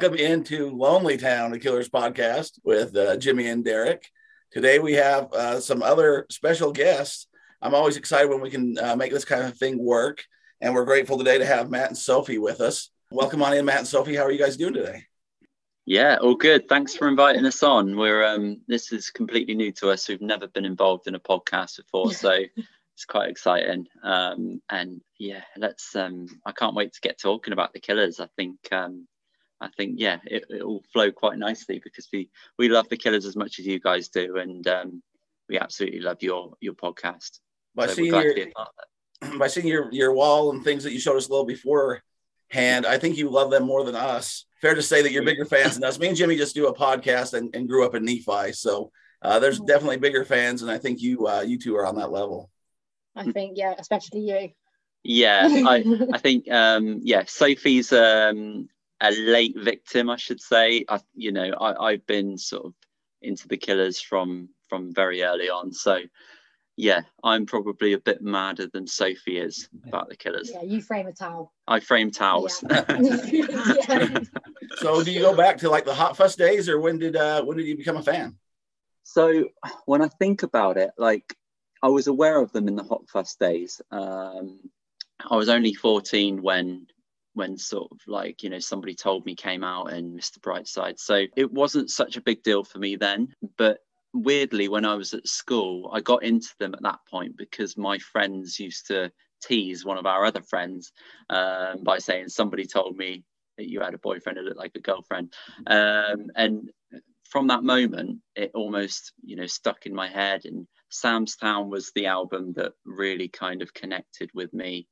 Welcome into Lonely Town, the Killers podcast with uh, Jimmy and Derek. Today we have uh, some other special guests. I'm always excited when we can uh, make this kind of thing work, and we're grateful today to have Matt and Sophie with us. Welcome on in, Matt and Sophie. How are you guys doing today? Yeah, all good. Thanks for inviting us on. We're um, this is completely new to us. We've never been involved in a podcast before, so it's quite exciting. Um, and yeah, let's. Um, I can't wait to get talking about the killers. I think. Um, I think yeah, it, it will flow quite nicely because we we love the killers as much as you guys do, and um, we absolutely love your your podcast. By so seeing your by seeing your your wall and things that you showed us a little beforehand, I think you love them more than us. Fair to say that you're bigger fans than us. Me and Jimmy just do a podcast and, and grew up in Nephi, so uh, there's mm-hmm. definitely bigger fans, and I think you uh, you two are on that level. I think, yeah, especially you. Yeah, I, I think, um, yeah, Sophie's um, a late victim, I should say. I, you know, I, I've been sort of into the killers from from very early on, so yeah, I'm probably a bit madder than Sophie is about the killers. Yeah, you frame a towel. I frame towels. Yeah. yeah. So, do you go back to like the Hot Fuss days, or when did uh, when did you become a fan? So, when I think about it, like I was aware of them in the Hot Fuss days. Um, I was only 14 when when sort of like you know somebody told me came out and Mr. Brightside. So it wasn't such a big deal for me then, but weirdly when I was at school, I got into them at that point because my friends used to tease one of our other friends um, by saying somebody told me that you had a boyfriend who looked like a girlfriend, um, and from that moment, it almost you know stuck in my head and Sam's Town was the album that really kind of connected with me.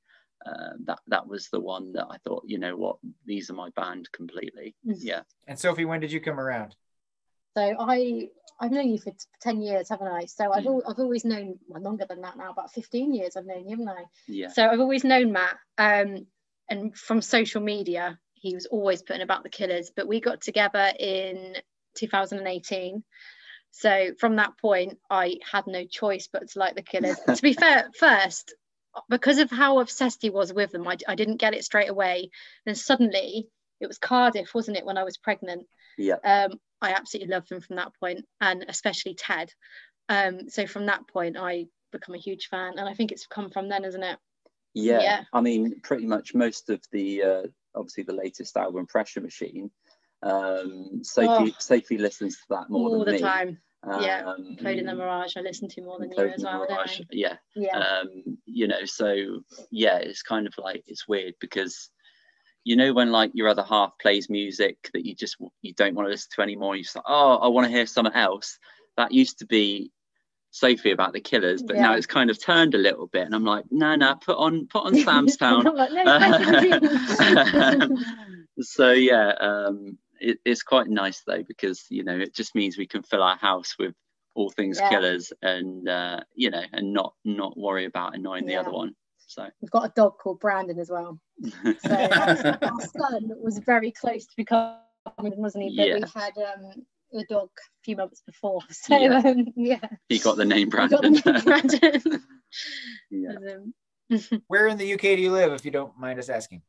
Uh, that that was the one that I thought, you know what, these are my band completely. Mm-hmm. Yeah. And Sophie, when did you come around? So I I've known you for ten years, haven't I? So I've mm. I've always known well, longer than that now, about fifteen years I've known you, haven't I? Yeah. So I've always known Matt, um, and from social media, he was always putting about the Killers. But we got together in 2018 so from that point, I had no choice but to like the Killers. to be fair, first, because of how obsessed he was with them, I, I didn't get it straight away. Then suddenly, it was Cardiff, wasn't it, when I was pregnant? Yeah. Um, I absolutely loved them from that point, and especially Ted. Um, so from that point, I become a huge fan, and I think it's come from then, isn't it? Yeah. yeah. I mean, pretty much most of the uh, obviously the latest album, Pressure Machine, um, Sophie, oh, Sophie listens to that more than all than the me. time. Um, yeah, Imploding the Mirage. I listen to more than you as well. Mirage, yeah, yeah. Um, you know, so yeah, it's kind of like it's weird because you know when like your other half plays music that you just you don't want to listen to anymore. You just like, oh, I want to hear something else. That used to be Sophie about the Killers, but yeah. now it's kind of turned a little bit, and I'm like, no, no, put on put on Sam's Town. like, no, so yeah, um, it, it's quite nice though because you know it just means we can fill our house with all things yeah. killers and uh, you know and not not worry about annoying yeah. the other one so we've got a dog called brandon as well so our son was very close to becoming wasn't he but yeah. we had um a dog a few months before so yeah, um, yeah. he got the name brandon, the name brandon. yeah. Um, where in the uk do you live if you don't mind us asking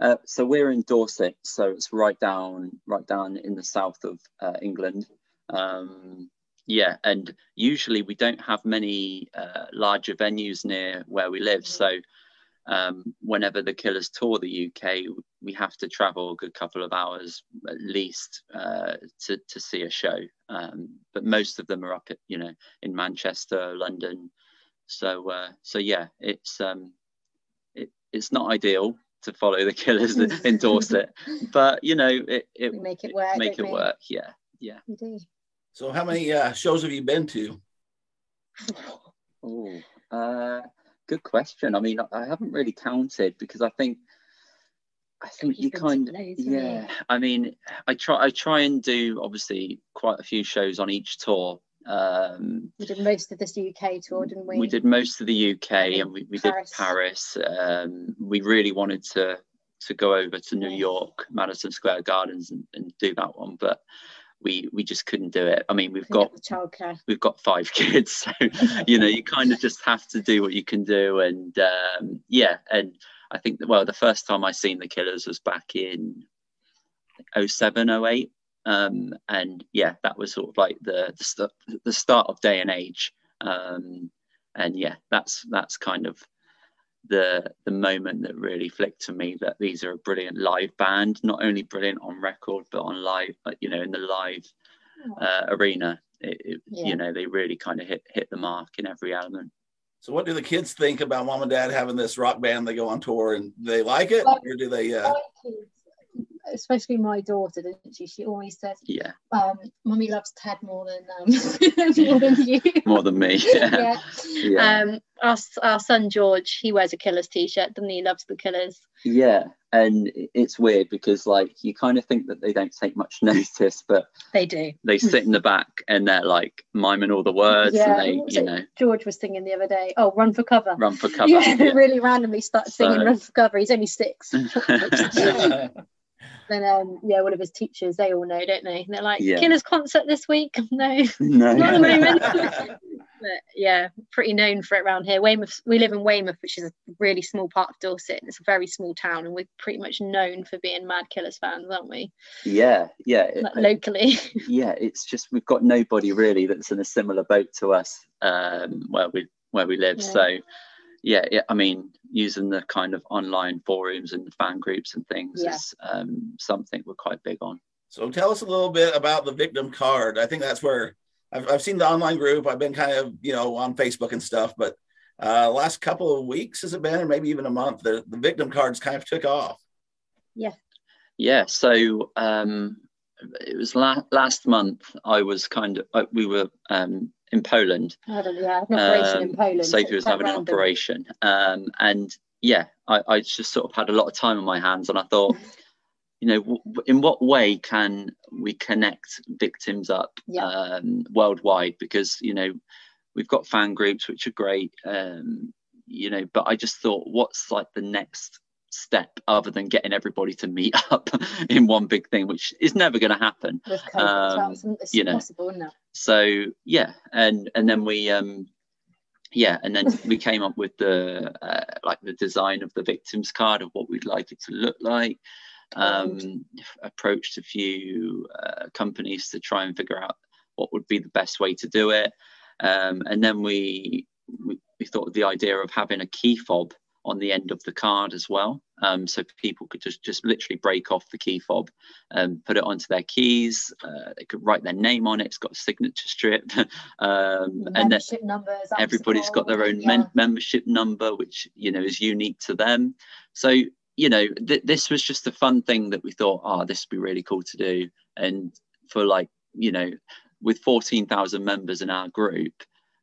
uh, so we're in Dorset, so it's right down, right down in the south of uh, England. Um, yeah, and usually we don't have many uh, larger venues near where we live. So um, whenever the Killers tour the UK, we have to travel a good couple of hours at least uh, to to see a show. Um, but most of them are up, at, you know, in Manchester, London. So uh, so yeah, it's um, it, it's not ideal to follow the killers that in Dorset. But you know, it, it we make it work. Make it work. Yeah, yeah. So, how many uh, shows have you been to? oh, uh, good question. I mean, I haven't really counted because I think I think you kind of yeah. I mean, I try I try and do obviously quite a few shows on each tour, um, we did most of this UK tour, didn't we? We did most of the UK, and we, we Paris. did Paris. Um, we really wanted to to go over to New York, Madison Square Gardens, and, and do that one, but we we just couldn't do it. I mean, we've got childcare. We've got five kids, so you know, you kind of just have to do what you can do, and um, yeah, and I think well, the first time I seen the Killers was back in 07, 08. Um, and yeah, that was sort of like the the, st- the start of day and age. Um, and yeah, that's that's kind of the the moment that really flicked to me that these are a brilliant live band, not only brilliant on record but on live, but you know, in the live uh, arena, it, it, Yeah. you know, they really kind of hit hit the mark in every element. So, what do the kids think about mom and dad having this rock band? They go on tour and they like it, or do they? Uh, My kids, especially my daughter, didn't she? She always says, Yeah, um, "Mummy loves Ted more than um, more than you." more than me. Yeah, yeah. yeah. Um, our, our son George, he wears a Killers t-shirt, doesn't he? He loves the Killers. yeah. And it's weird because like you kind of think that they don't take much notice, but They do. they sit in the back and they're like miming all the words Yeah, and they, you know, George was singing the other day. Oh, run for cover. run for cover. Yeah, Yeah. really randomly started singing So- "Run for Cover." He's only six. Then, um, yeah, one of his teachers, they all know, don't they? And they're like, Yeah. "Killers concert this week." No, no, not at the moment. but yeah, pretty known for it around here. Weymouth, we live in Weymouth, which is a really small part of Dorset. and It's a very small town, and we're pretty much known for being Mad Killers fans, aren't we? yeah, yeah. it- Like locally. yeah it's just we've got nobody really that's in a similar boat to us um where we where we live Yeah. so yeah, yeah i mean using the kind of online forums and fan groups and things Yeah. is um something we're quite big on So, tell us a little bit about the victim card. I think that's where I've, I've seen the online group. I've been kind of you know on Facebook and stuff, but uh, last couple of weeks has it been, or maybe even a month? The the victim cards kind of took off. yeah Yeah. so um it was la- last month i was kind of uh, we were um in poland yeah, an operation in Um, Poland. Sophie so was having an operation. Um, and yeah, I, I just sort of had a lot of time on my hands, and I thought, you know, w- w- in what way can we connect victims up Yeah. um, worldwide? Because you know, we've got fan groups which are great, um, you know, but I just thought, what's like the next step other than getting everybody to meet up in one big thing, which is never going to happen well, um, you know. impossible, so yeah and and then we um yeah and then we came up with the uh, like the design of the victims card of what we'd like it to look like um approached a few uh, companies to try and figure out what would be the best way to do it. Um and then we we, we thought of the idea of having a key fob on the end of the card as well. Um, so people could just just literally break off the key fob and put it onto their keys uh, they could write their name on it. It's got a signature strip. Um, and then numbers. everybody's got their own yeah. men- membership number which you know is unique to them. So you know th- this was just a fun thing that we thought oh this would be really cool to do. And for like you know with 14,000 members in our group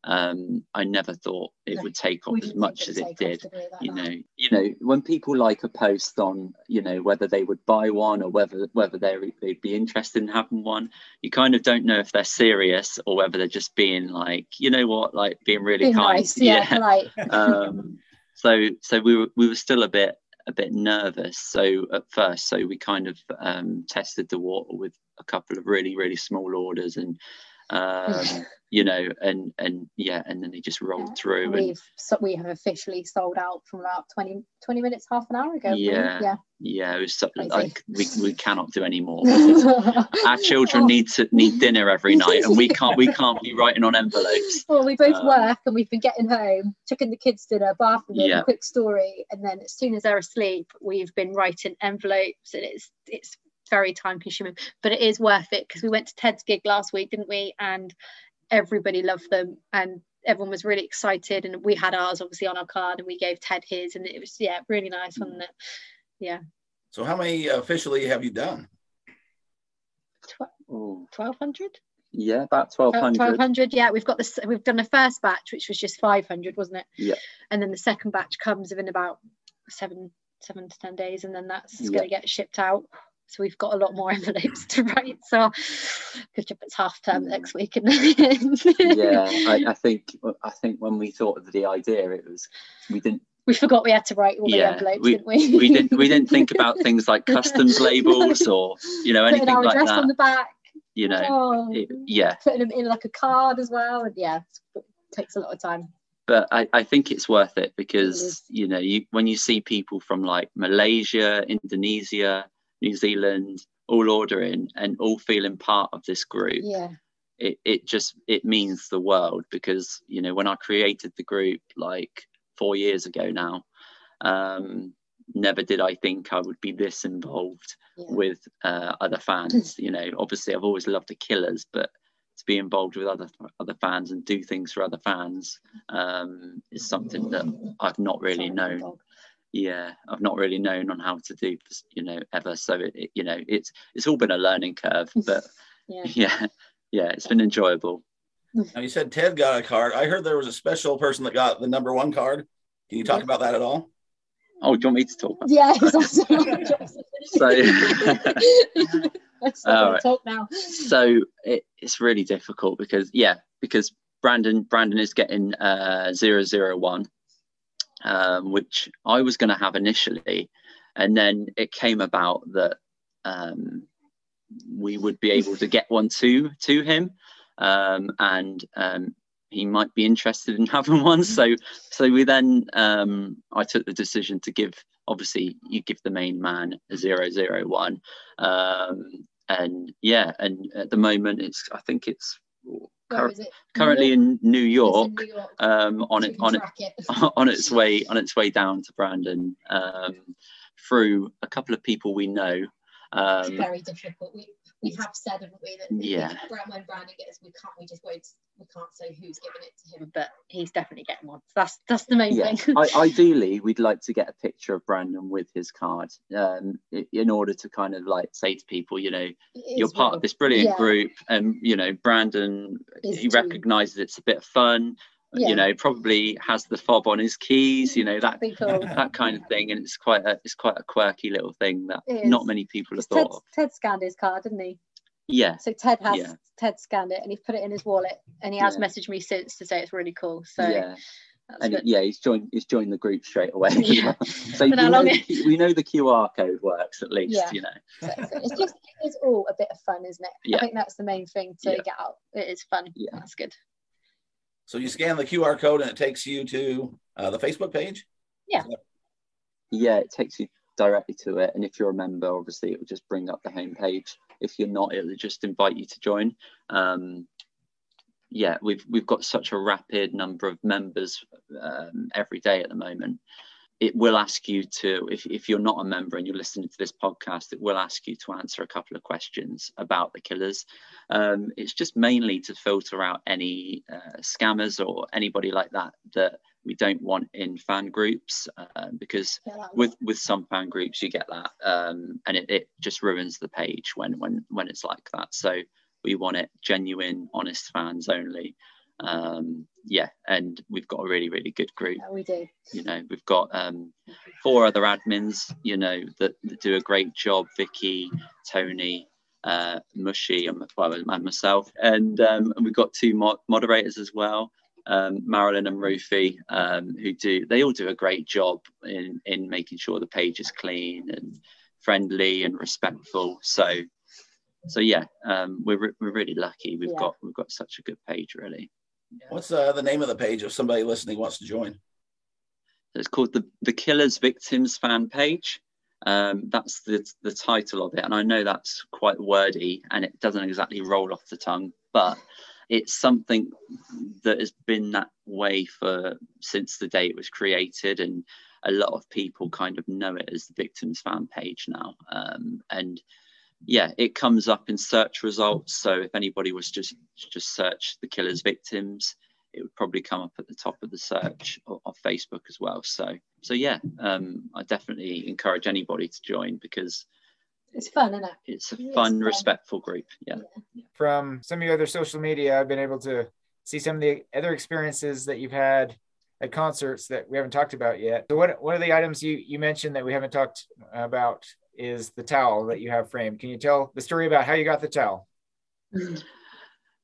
um i never thought it No, would take off as much as it did off to do that, you no. know you know when people like a post on you know whether they would buy one or whether whether they're, they'd be interested in having one you kind of don't know if they're serious or whether they're just being like you know what like being really Being kind nice, yeah, polite. um so so we were we were still a bit a bit nervous so at first so we kind of um tested the water with a couple of really really small orders and um you know and and yeah and then they just rolled Yeah, through and We've so we have officially sold out from about 20, 20 minutes, half an hour ago. Yeah. yeah. yeah it was so, like we, we cannot do any more our children Oh. need to need dinner every night and we can't we can't be writing on envelopes Well, we both Um, work and we've been getting home, cooking the kids dinner, bathing them, Yeah. quick story, and then as soon as they're asleep, we've been writing envelopes, and it's it's very time consuming, but it is worth it because we went to Ted's gig last week, didn't we? And everybody loved them, and everyone was really excited, and we had ours obviously on our card, and we gave Ted his, and it was yeah really nice, wasn't it? Yeah, So, how many officially have you done? oh, twelve hundred. yeah about 1200 1200 yeah we've got this we've done the first batch which was just 500 wasn't it Yeah. and then the second batch comes within about seven seven to ten days and then that's Yeah. going to get shipped out so we've got a lot more envelopes to write so good job it's half term next week and yeah I, I think i think when we thought of the idea it was we didn't we forgot we had to write all the Yeah, envelopes we- didn't we? we didn't we didn't think about things like customs labels or you know putting anything our like address on the back. You know oh, it- yeah. putting them in like a card as well and yeah it takes a lot of time. But I, I think it's worth it because you know you when you see people from like malaysia indonesia new zealand all ordering and all feeling part of this group Yeah. it, it just it means the world because you know when i created the group like four years ago now um never did i think i would be this involved Yeah. with uh, other fans you know obviously i've always loved the killers but to be involved with other other fans and do things for other fans um is something that i've not really known. Yeah i've not really known on how to do you know ever so it, it- you know it's it's all been a learning curve but Yeah. yeah yeah it's been enjoyable Now you said Ted got a card. I heard there was a special person that got the number one card. Can you talk Yes. about that at all? oh do you want me to talk about Yeah, it's also my. So- Let's All not right. talk now. so it, it's really difficult because yeah because brandon brandon is getting uh 001 um which i was going to have initially. And then it came about that um we would be able to get one to to him um and um he might be interested in having one. So so we then um i took the decision to give obviously you give the main man a 001 um and yeah and at the moment it's i think it's cur- currently in new It's in york New York. um on it on it it. on its way on its way down to brandon um through a couple of people we know It's um very difficult. We we have said, haven't we, that Yeah. we, when Brandon gets, we can't, we just won't, we can't say who's giving it to him, but he's definitely getting one. So that's that's the main yeah thing. I, ideally we'd like to get a picture of brandon with his card um in order to kind of like say to people you know you're part real. of this brilliant Yeah. group and you know brandon Is he too. recognizes it's a bit of fun Yeah. you know probably has the fob on his keys you know that cool. that kind of thing and it's quite a it's quite a quirky little thing that not many people have Ted, thought of Ted scanned his card, didn't he? yeah So Ted has Yeah. Ted scanned it and he's put it in his wallet and he has Yeah. messaged me since to say it's really cool. So yeah that's and good. yeah he's joined he's joined the group straight away Yeah. so we know, the, we know the qr code works at least Yeah. you know it's, just it's all a bit of fun, isn't it? Yeah. I think that's the main thing to get out. It is fun. Yeah. That's good. So you scan the QR code and it takes you to uh, the Facebook page. yeah. Yeah, it takes you directly to it. And if you're a member obviously it will just bring up the home page. If you're not it'll just invite you to join. Um yeah we've we've got such a rapid number of members um, every day at the moment it will ask you to if, if you're not a member and you're listening to this podcast it will ask you to answer a couple of questions about the killers. Um, it's just mainly to filter out any uh, scammers or anybody like that that we don't want in fan groups uh, because Yeah, with with some fan groups you get that um, and it, it just ruins the page when when when it's like that. So we want it genuine honest fans only um, yeah and we've got a really really good group yeah, we do. you know we've got um, four other admins you know that, that do a great job vicky tony uh, mushy and, well, and myself and, um, and we've got two mo- moderators as well um, Marilyn and Rufy, um, who do they all do a great job in in making sure the page is clean and friendly and respectful. So, so yeah, um, we're re- we're really lucky. We've Yeah. got we've got such a good page, really. What's uh, the name of the page if somebody listening wants to join? It's called the the Killers Victims fan page. Um, that's the the title of it, and I know that's quite wordy and it doesn't exactly roll off the tongue, but it's something that has been that way for since the day it was created, and a lot of people kind of know it as the Victims fan page now. Um, and yeah, it comes up in search results. So if anybody was just just search the Killers Victims, it would probably come up at the top of the search of, of Facebook as well. So, so yeah, um, I definitely encourage anybody to join because It's fun, isn't it? it's a It is fun, fun. respectful group. Yeah. From some of your other social media, I've been able to see some of the other experiences that you've had at concerts that we haven't talked about yet. So, what what are the items you you mentioned that we haven't talked about? Is the towel that you have framed? Can you tell the story about how you got the towel?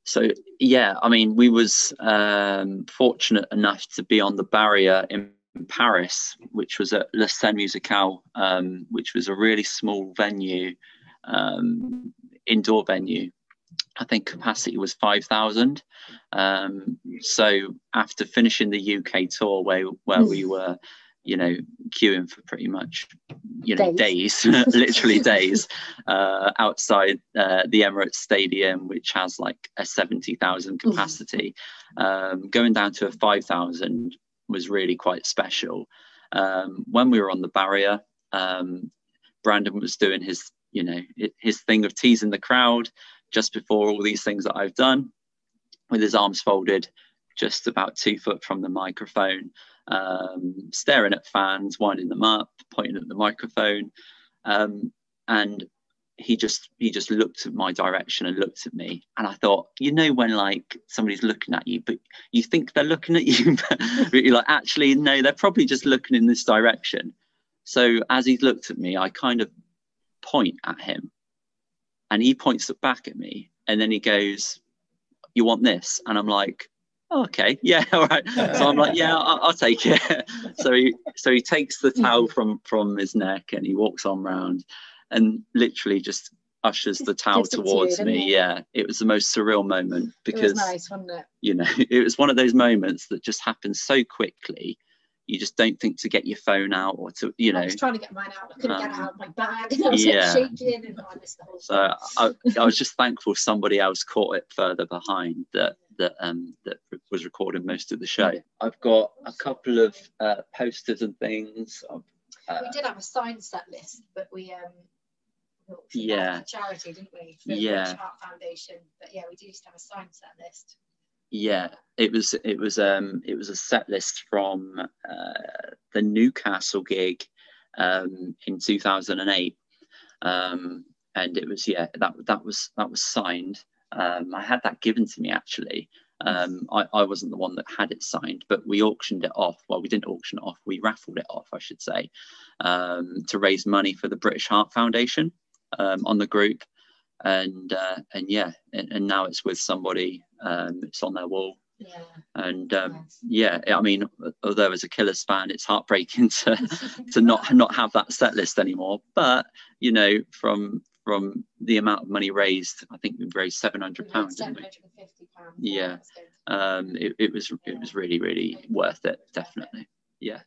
So yeah, I mean, we was um, fortunate enough to be on the barrier in Paris, which was at La Seine Musicale, um, which was a really small venue, um, indoor venue. I think capacity was five thousand. Um, so after finishing the UK tour, where where we were, you know, queuing for pretty much, you know, days, days literally days, uh, outside uh, the Emirates Stadium, which has like a 70,000 capacity. Um, going down to a 5,000 was really quite special. Um, when we were on the barrier, um, Brandon was doing his, you know, his thing of teasing the crowd just before all these things that I've done with his arms folded, just about two foot from the microphone um, staring at fans, winding them up, pointing at the microphone, um, and he just he just looked at my direction and looked at me, and I thought, you know, when like somebody's looking at you, but you think they're looking at you, but you're like, actually, no, they're probably just looking in this direction. So as he looked at me, I kind of point at him, and he points back at me, and then he goes, "You want this?" And I'm like, okay, yeah, all right. So I'm like, yeah, I'll, I'll, take it. so he so he takes the towel mm-hmm. from from his neck and he walks on round, and literally just ushers the towel towards me. It? Yeah, it was the most surreal moment because nice, wasn't it? You know, it was one of those moments that just happened so quickly. You just don't think to get your phone out or to, you know. I was trying to get mine out. I couldn't um, get it out of my bag. and I was yeah. shaking and I missed the whole So I, I was just thankful somebody else caught it further behind that that um, that was recording most of the show. I've got a couple of uh, posters and things. Uh, we did have a sign set list, but we um, yeah charity, didn't we? For yeah. Heart Foundation, but yeah, we do used to have a sign set list. Yeah, it was it was um it was a set list from uh, the Newcastle gig um, in 2008, um, and it was yeah that that was that was signed um, I had that given to me actually. Um, I, I, wasn't the one that had it signed, but we auctioned it off. Well, we didn't auction it off, we raffled it off, I should say, um, to raise money for the British Heart Foundation um, on the group. And uh, and yeah, and, and, now it's with somebody. Um, it's on their wall. Yeah. And um, yeah, I mean, although as a Killers fan, it's heartbreaking to to not not have that set list anymore. But you know, from from the amount of money raised. I think we raised seven hundred pounds. Seven hundred and fifty pounds. Yeah, um, it, it was it was really really worth it. Definitely. Yeah.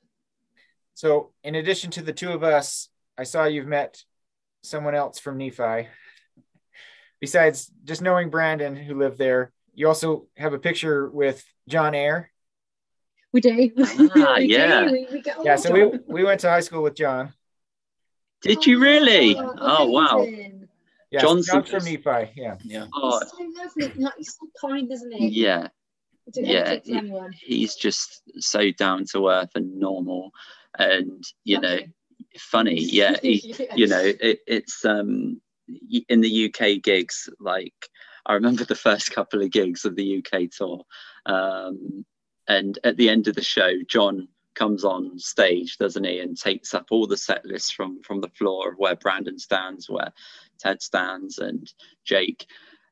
So, in addition to the two of us, I saw you've met someone else from Nephi. Besides just knowing Brandon, who lived there, you also have a picture with John Air. We do. Ah, we yeah. Do. We, we yeah. So we, we went to high school with John. Did you really? Oh, oh wow. Yeah, John's from Nephi. Yeah. Yeah. Oh. He's so lovely. Like, he's so kind, isn't he? Yeah. Yeah. He, he's just so down to earth and normal and, you know, funny. Yeah. He, yeah. You know, it, it's um in the UK gigs, like I remember the first couple of gigs of the UK tour. Um, and at the end of the show, John comes on stage, doesn't he, and takes up all the set lists from from the floor of where Brandon stands, where Ted stands, and Jake,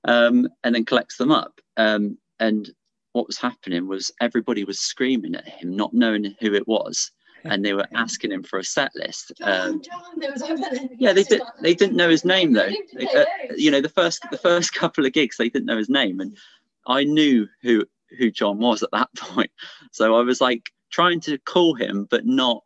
um, and then collects them up. Um, and what was happening was everybody was screaming at him, not knowing who it was. And they were asking him for a set list. Um, yeah, they did. They didn't know his name though. Uh, you know, the first the first couple of gigs, they didn't know his name, and I knew who who John was at that point. So I was like, trying to call him, but not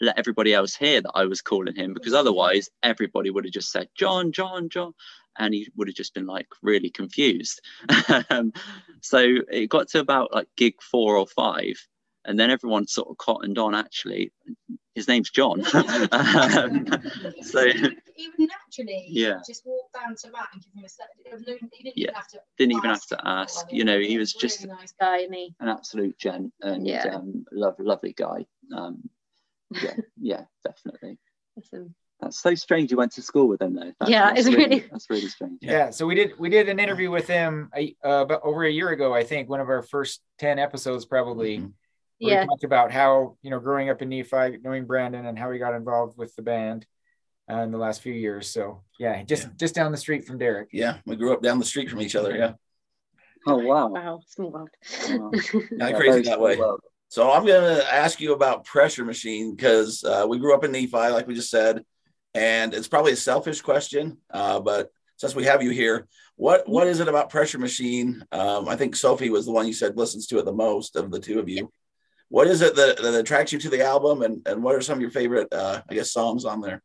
let everybody else hear that I was calling him because otherwise everybody would have just said, John, John, John. And he would have just been like really confused. um, so it got to about like gig four or five. And then everyone sort of cottoned on actually, his name's John. um, so even naturally, yeah, just walk down to Matt and give him a set. He didn't yeah. even have to. Didn't even have to ask. You know, he was just really nice guy, me. an absolute gent and yeah. um, love, lovely guy. Um, yeah, yeah, definitely. Awesome. That's so strange. You went to school with him, though. That's, yeah, that's it's really, really that's really strange. Yeah. yeah. So we did we did an interview with him uh, about over a year ago. I think one of our first ten episodes, probably. Mm-hmm. Yeah. We talked about how you know growing up in Nephi, knowing Brandon, and how he got involved with the band uh, in the last few years. So yeah, just yeah. just down the street from Derek. Yeah, we grew up down the street from each other. Yeah. Oh wow! Wow, small world. Wow. yeah, crazy that way. World. So I'm going to ask you about Pressure Machine because uh, we grew up in Nephi, like we just said, and it's probably a selfish question, uh, but since we have you here, what what is it about Pressure Machine? Um, I think Sophie was the one you said listens to it the most of the two of you. what is it that, that attracts you to the album, and and what are some of your favorite, uh, I guess, songs on there?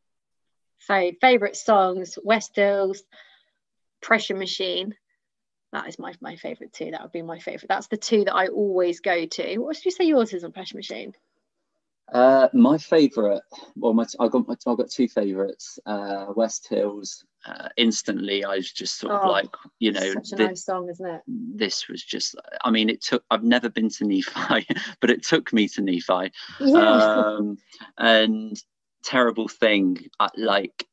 So favorite songs: West Hills, Pressure Machine. That is my my favorite too. That would be my favorite. That's the two that I always go to. What did you say yours is on Pressure Machine? Uh, my favorite, well, my, I got my, I got two favorites. Uh, West Hills. Uh, instantly, I was just sort of Oh, like, you know, Such a thi- nice song, isn't it? this was just. I mean, it took. I've never been to Nephi, but it took me to Nephi. Yeah. um, and terrible thing I, like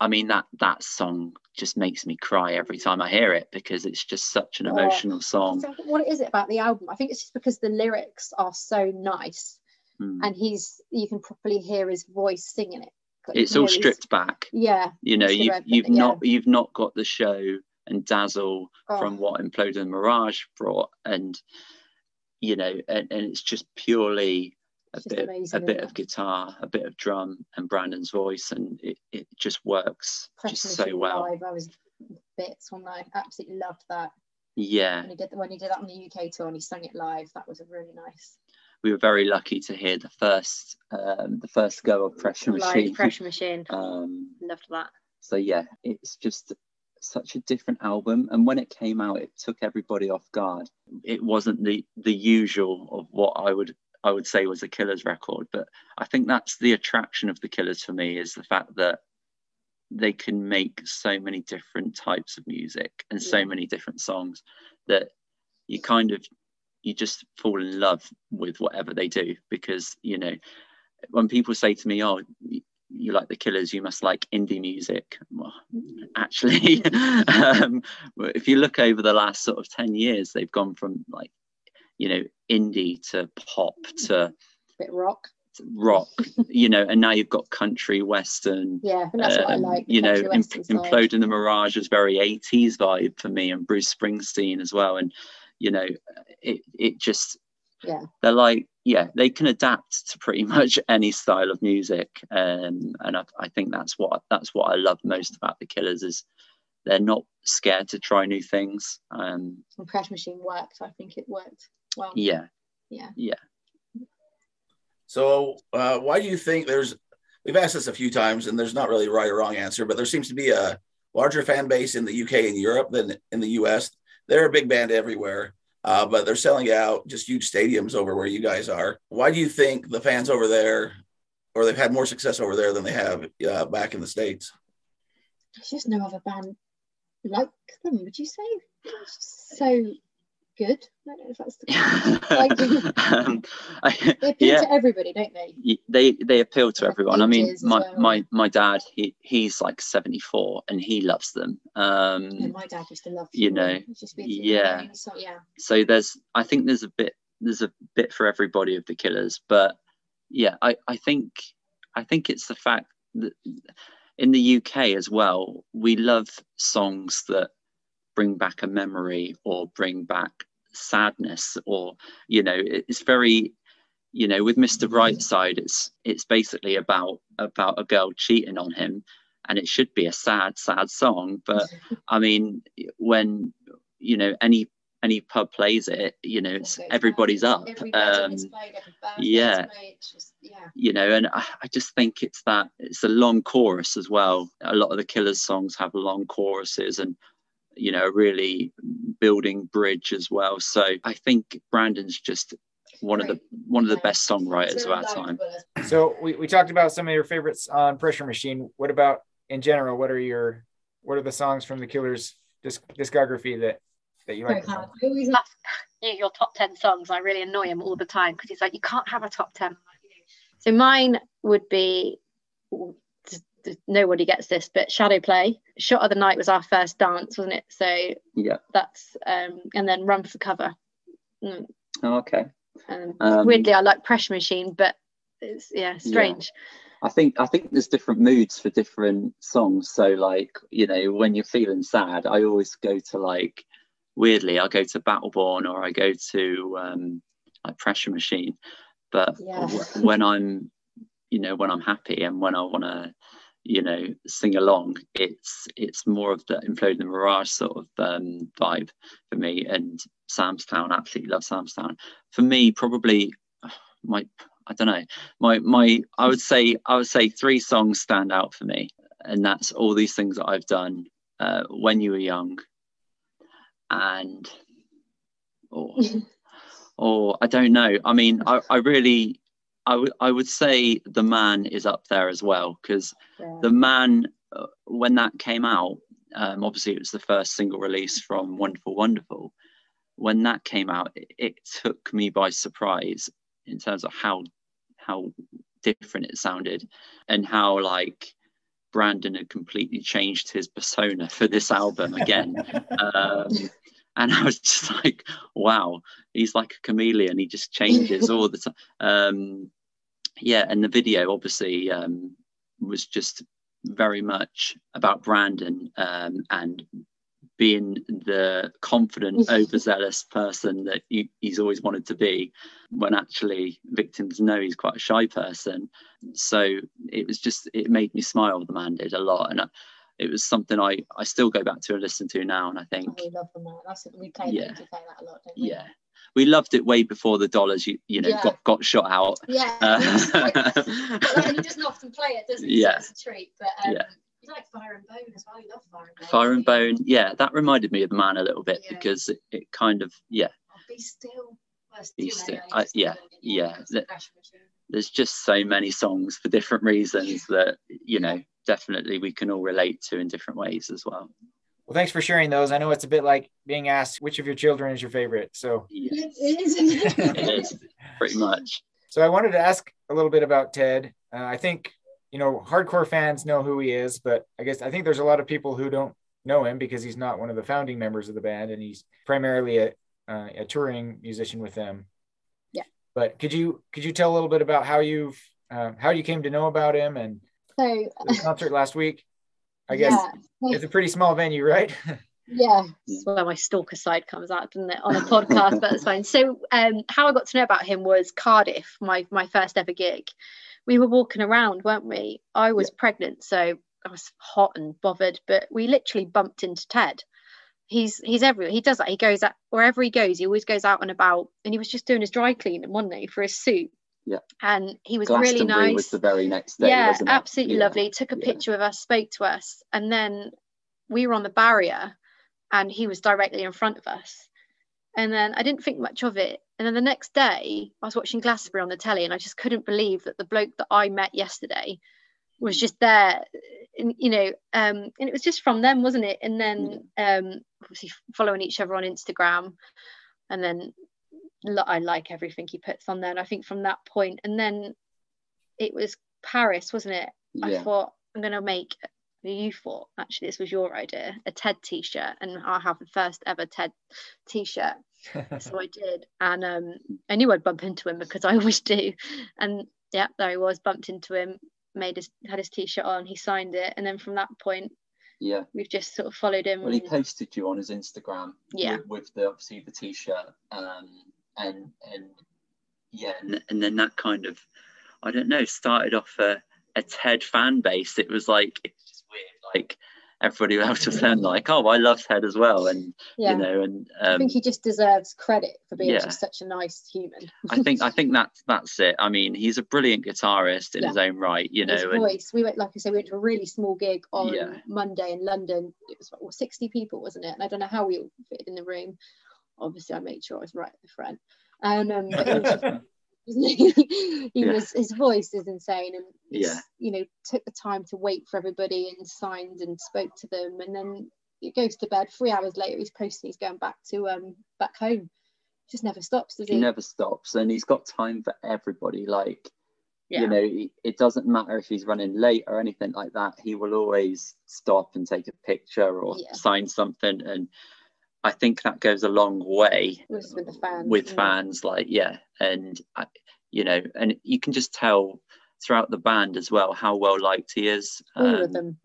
i mean that that song just makes me cry every time i hear it because it's just such an Oh. emotional song So what is it about the album? I think it's just because the lyrics are so nice, Mm. and he's you can properly hear his voice singing it. It's all stripped back Yeah. you know you've, you've yeah. not you've not got the show and dazzle Oh, from what implode and mirage brought and you know and, and it's just purely a bit amazing, a bit of guitar a bit of drum and brandon's voice and it, it just works just so well Live, I was bits when I absolutely loved that. yeah When he did when he did that on the UK tour and he sung it live, that was a really nice. we were very lucky to hear the first um, the first go of pressure Live machine Pressure Machine. um, Loved that. so yeah it's just such a different album and when it came out it took everybody off guard it wasn't the the usual of what i would i would say was a killers record but i think that's the attraction of the killers for me is the fact that they can make so many different types of music and so many different songs that you kind of you just fall in love with whatever they do because you know when people say to me oh you like the killers you must like indie music. Well actually um, if you look over the last sort of 10 years they've gone from like you know indie to pop to, Bit rock. rock you know and now you've got country western Yeah, that's what I um, like. you know, country Im- Implode in the Mirage is very 80s vibe for me and Bruce Springsteen as well. And, you know, it, it just, Yeah. they're like, yeah, they can adapt to pretty much any style of music. Um, and I, I think that's what, that's what I love most about the Killers is they're not scared to try new things. Um, And Pressure Machine worked. I think it worked well. yeah. Yeah. So, uh, why do you think there's? We've asked this a few times, and there's not really a right or wrong answer, but there seems to be a larger fan base in the UK and Europe than in the US. They're a big band everywhere, uh, but they're selling out just huge stadiums over where you guys are. Why do you think the fans over there, or they've had more success over there than they have uh, back in the states? There's just no other band like them, would you say? It's just so good. I don't know if that's the um, I- They appeal yeah. to everybody, don't they? they they appeal to everyone. I mean, my well. my my dad, he he's like seventy four, and he loves them. Um, Yeah, my dad used to love you know, yeah. song, yeah. so there's, I think there's a bit there's a bit for everybody of the Killers, but yeah, I I think I think it's the fact that in the UK as well, we love songs that bring back a memory or bring back sadness or you know it's very you know with mr brightside it's it's basically about about a girl cheating on him and it should be a sad sad song. But i mean when you know any any pub plays it you know it's everybody's up. Every um played, every yeah. just, yeah. you know and I, I just think it's that it's a long chorus as well. A lot of the killers songs have long choruses and you know really building bridge as well so i think brandon's just one of the one of the best songwriters of our time. So we, we talked about some of your favorites on Pressure Machine. What about in general? What are your what are the songs from the Killers disc, discography that that you like? the Very most? hard. I always ask you your top 10 songs. I really annoy him all the time because he's like, you can't have a top 10. So mine would be d- d- nobody gets this, but Shadow Play. Shot at the Night was our first dance, wasn't it? So yeah that's um and then Run for Cover. Mm, oh, okay Um, Um, weirdly, I like Pressure Machine, but it's yeah strange. I think I think there's different moods for different songs. So like, you know, when you're feeling sad, I always go to like weirdly, I go to Battleborn or I go to um like Pressure Machine. But Yeah. when I'm you know, when I'm happy and when I wanna, you know, sing along, it's it's more of the Imploding the Mirage sort of um vibe for me and Sam's Town, absolutely love Sam's Town. For me, probably my I don't know my my I would say I would say three songs stand out for me, and that's all these things that I've done uh, when you were young, and or or I don't know. I mean, I, I really I would would say the man is up there as well because Yeah. the man uh, when that came out, um, obviously it was the first single release from Wonderful Wonderful. When that came out, it, it took me by surprise in terms of how how different it sounded and how like Brandon had completely changed his persona for this album again. um, and I was just like, wow, he's like a chameleon. He just changes all the time. Um, yeah, and the video obviously um, was just very much about Brandon um, and being the confident, overzealous person that he, he's always wanted to be, when actually victims know he's quite a shy person. So it was just it made me smile. The man did a lot, and I, it was something I I still go back to and listen to now. And I think Oh, we love all. That's we play Yeah. play that a lot, don't we? yeah, we loved it way before the dollars you you know Yeah. got got shot out. Yeah. Uh, like- but like, he doesn't often play it, does he? Yeah. So it's a treat. But um, Yeah. you like Fire in Bone as well. You love Fire in Bone. Fire and? Bone, yeah, that reminded me of the man a little bit Yeah. because it, it kind of yeah, Oh, be still. Well, Be Still. I- yeah, still doing it, yeah. The- a fresh machine. there's just so many songs for different reasons that you know definitely we can all relate to in different ways as well. Well, thanks for sharing those. I know it's a bit like being asked which of your children is your favorite. So, It is, isn't it? it is pretty much. so I wanted to ask a little bit about Ted. Uh, I think you know hardcore fans know who he is, but I guess I think there's a lot of people who don't know him because he's not one of the founding members of the band, and he's primarily a uh, a touring musician with them. Yeah. But could you could you tell a little bit about how you've uh, how you came to know about him and So the concert last week? I guess yeah, it's a pretty small venue, right? yeah. That's where my stalker side comes out, doesn't it, on a podcast? but it's fine. So, um, how I got to know about him was Cardiff, my my first ever gig. We were walking around, weren't we? I was pregnant, so I was hot and bothered, but we literally bumped into Ted. He's he's everywhere. He does that. He goes out wherever he goes. He always goes out and about. And he was just doing his dry cleaning one day for his suit. Yeah. And he was really nice was the very next day. yeah absolutely Yeah. lovely took a yeah. picture of us spoke to us and then we were on the barrier and he was directly in front of us and then i didn't think much of it and then the next day i was watching glastonbury on the telly and i just couldn't believe that the bloke that i met yesterday was just there and, you know um and it was just from them wasn't it and then um obviously following each other on instagram and then I like everything he puts on there. And I think from that point, and then it was Paris, wasn't it? I thought I'm gonna make you thought actually this was your idea a ted t-shirt and i'll have the first ever ted t-shirt so i did and um i knew i'd bump into him because i always do and yeah there he was bumped into him made his had his t-shirt on he signed it and then from that point Yeah. we've just sort of followed him Well, he posted you on his Instagram. Yeah. With, with the obviously the t-shirt, um, and and yeah, and, and then that kind of, I don't know, started off a, a Ted fan base. It was like it's just weird, like everybody else was then like, oh, I love Ted as well, and yeah you know, and i um, think he just deserves credit for being yeah. just such a nice human I think I think that's that's it. I mean, he's a brilliant guitarist in Yeah. his own right, you know, his and voice. We went, like I said, we went to a really small gig on Yeah. Monday in London. It was what, 60 people, wasn't it? And I don't know how we all fit in the room. Obviously, I made sure I was right at the front. And um, but was he Yeah. was his voice is insane, and Yeah. you know, took the time to wait for everybody and signed and spoke to them, and then he goes to bed. Three hours later, he's posting he's going back to um back home. Just never stops, does he? he never stops, and he's got time for everybody. Like yeah. you know it doesn't matter if he's running late or anything like that he will always stop and take a picture or Yeah. sign something and i think that goes a long way with, with the fans. with fans like yeah and I, you know and you can just tell throughout the band as well how well liked he is all Um, of them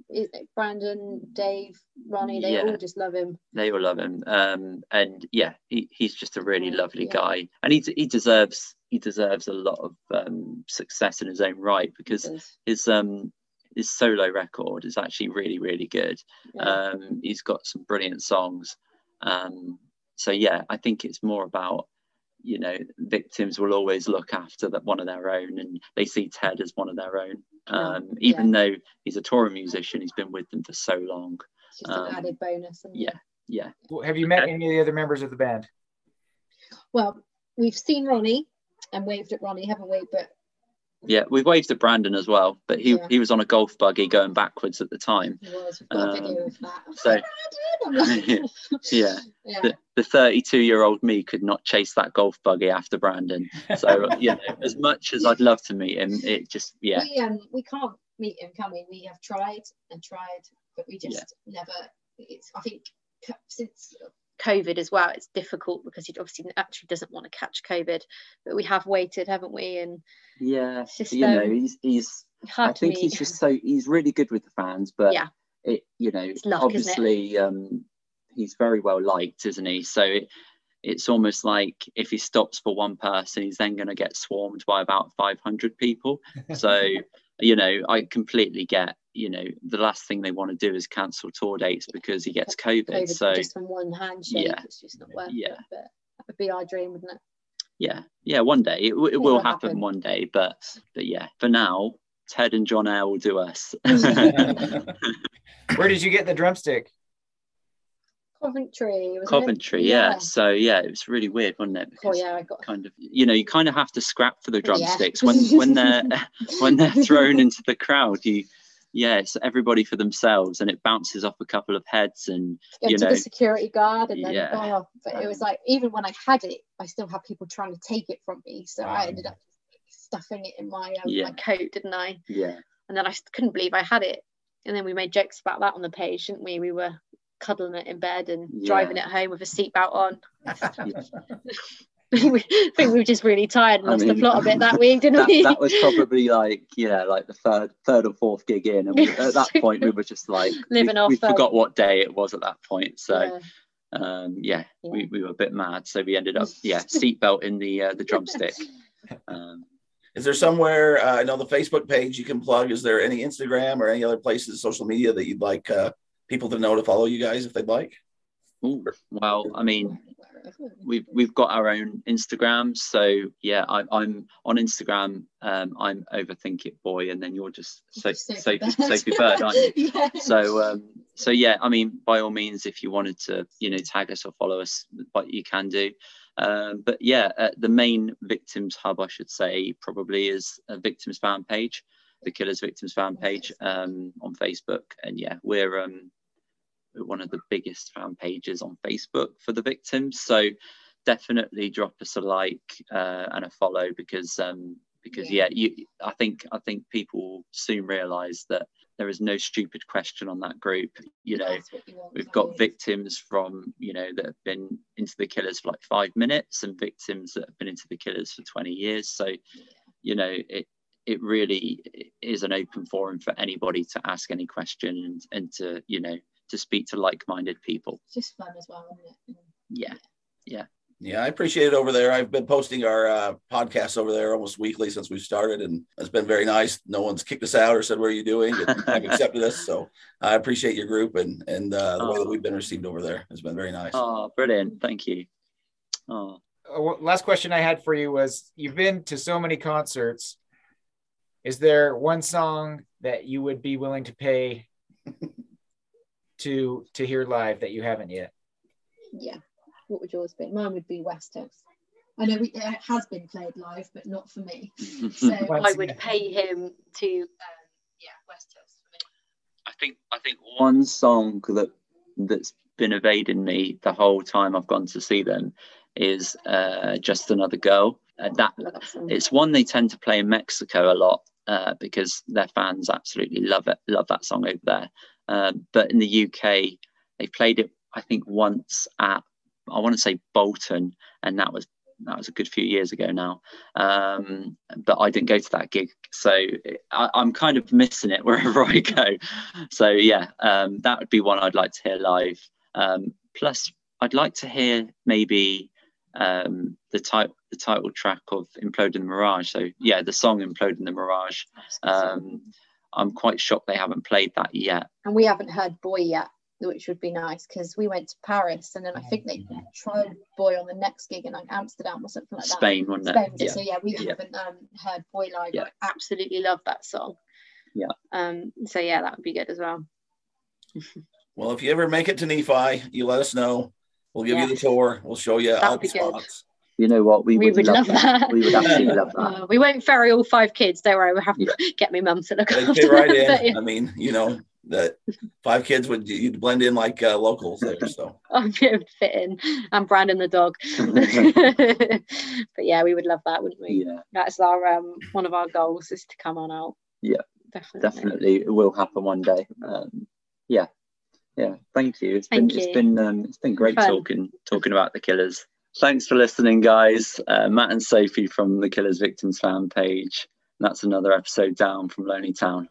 Brandon Dave Ronnie they Yeah. all just love him they all love him um and yeah he, he's just a really lovely yeah. guy and he, he deserves he deserves a lot of um success in his own right because Because, his um his solo record is actually really really good yeah, um he's got some brilliant songs um so yeah i think it's more about you know victims will always look after that one of their own and they see ted as one of their own um, even though he's a touring musician he's been with them for so long It's just Um, an added bonus. isn't it? yeah yeah Well, Have you met any of the other members of the band? Well, we've seen Ronnie and waved at Ronnie, haven't we? But yeah we waved at brandon as well but he, Yeah. he was on a golf buggy going backwards at the time he was. We've got a Um, video of that. so- like, yeah yeah. the, the 32 year old me could not chase that golf buggy after brandon so you know as much as i'd love to meet him it just yeah We um we can't meet him, can we? We have tried and tried, but we just never. It's I think since COVID as well, it's difficult because he obviously actually doesn't want to catch COVID. But we have waited, haven't we? And yeah just you know um, he's he's hard I think meet. he's just so he's really good with the fans, but Yeah. it you know It's luck, obviously um he's very well liked, isn't he? So it, it's almost like if he stops for one person, he's then going to get swarmed by about 500 people. So you know, I completely get you know the last thing they want to do is cancel tour dates because he gets COVID. COVID so just from one handshake, yeah. it's just not worth Yeah. it. But that would be our dream, wouldn't it? yeah, yeah, one day it, w- it It will will happen, happen. one day, but but yeah, for now. Ted and John Air will do us. Where did you get the drumstick? Coventry? Coventry, yeah. So yeah, it was really weird, wasn't it? Oh yeah, I got kind of, you know, you kind of have to scrap for the Yeah. drumsticks when when they're when they're thrown into the crowd. You, yeah, it's everybody for themselves, and it bounces off a couple of heads, and go you to know, the security guard and then yeah. oh, but it was like even when I had it, I still had people trying to take it from me. So I ended up stuffing it in my um, Yeah. my coat, didn't I? yeah, And then I couldn't believe I had it. And then we made jokes about that on the page, didn't we? We were cuddling it in bed and driving it home with a seatbelt on. I think we were just really tired and I lost the plot a bit that week, didn't that, we? that was probably like yeah, like the third third or fourth gig in, and we, at that point we were just like Living we, off, we um, forgot what day it was at that point. So Yeah. um, yeah, Yeah. We, we were a bit mad, so we ended up yeah, seatbelt in the uh, the drumstick. Um, Is there somewhere uh, I know the Facebook page you can plug? Is there any Instagram or any other places, social media that you'd like uh, people to know to follow you guys if they'd like? ooh, well, I mean, we've we've got our own Instagram. So yeah, I, I'm on Instagram. Um, I'm overthink it boy, and then you're just so, Sophie, Sophie Bird, aren't you? yeah. So um, so yeah, I mean, by all means, if you wanted to, you know, tag us or follow us, what you can do. Um, but yeah, uh, the main victims hub, I should say, probably is a victims fan page, the Killers Victims fan page um, on Facebook, and yeah, we're um, we're one of the biggest fan pages on Facebook for the victims. So definitely drop us a like uh, and a follow because um, because Yeah. yeah, you I think I think people soon realise that there is no stupid question on that group. You know, you want, we've got victims from you know that have been into the killers for like five minutes and victims that have been into the killers for 20 years. So you know it it really is an open forum for anybody to ask any question and, and to you know to speak to like-minded people. It's just fun as well, isn't it? Yeah. Yeah, yeah I appreciate it over there. I've been posting our uh, podcasts over there almost weekly since we started, and it's been very nice. No one's kicked us out or said, "What are you doing?" And have accepted us. So I appreciate your group and and uh, the way that Oh. we've been received over there. It's been very nice. Oh, brilliant! Thank you. Oh, Uh, last question I had for you was you've been to so many concerts. Is there one song that you would be willing to pay to to hear live that you haven't yet? Yeah. What would yours be? Mine would be West Coast. I know we, it has been played live, but not for me. So I would pay him to. Um, yeah, West Coast for me. I think I think one song that that's been evading me the whole time I've gone to see them is uh, "Just Another Girl." Uh, that I love that song. it's one they tend to play in Mexico a lot uh, because their fans absolutely love it, love that song over there. Um, but in the UK, they played it I think once at I want to say Bolton, and that was that was a good few years ago now. Um, but I didn't go to that gig, so I, I'm kind of missing it wherever I go. So yeah, um, that would be one I'd like to hear live. Um, plus, I'd like to hear maybe um, the type the title track of Imploding the Mirage. So yeah, the song Imploding the Mirage. Um, I'm quite shocked they haven't played that yet. and we haven't heard Boy yet. which would be nice because we went to Paris and then I think they tried Boy on the next gig in like Amsterdam or something like that. Spain, wasn't it? Spain. Yeah. So yeah, we Yeah. haven't um, heard Boy live. Yeah. I absolutely love that song. Yeah. Um. So yeah, that would be good as well. Well, if you ever make it to Nephi, you let us know. We'll give you the tour. We'll show you That all would the be good. spots. You know what? We, We would, would love, love that. that. We would absolutely love that. Uh, we won't ferry all five kids. Don't worry, we'll have to get my mum to look They after fit right them. in. But, yeah, I mean, you know, that five kids would you'd blend in like uh, locals there. So I'll be able to fit in. I'm Brandon the dog. but yeah, we would love that, wouldn't we? yeah, That's our um one of our goals is to come on out. Yeah, Definitely. definitely. It will happen one day. Um, yeah. Yeah. Thank you. It's Thank been you. it's been um, it's been great Fun. talking talking about the killers. Thanks for listening, guys. Uh, Matt and Sophie from the Killers Victims fan page. That's another episode down from Lonely Town.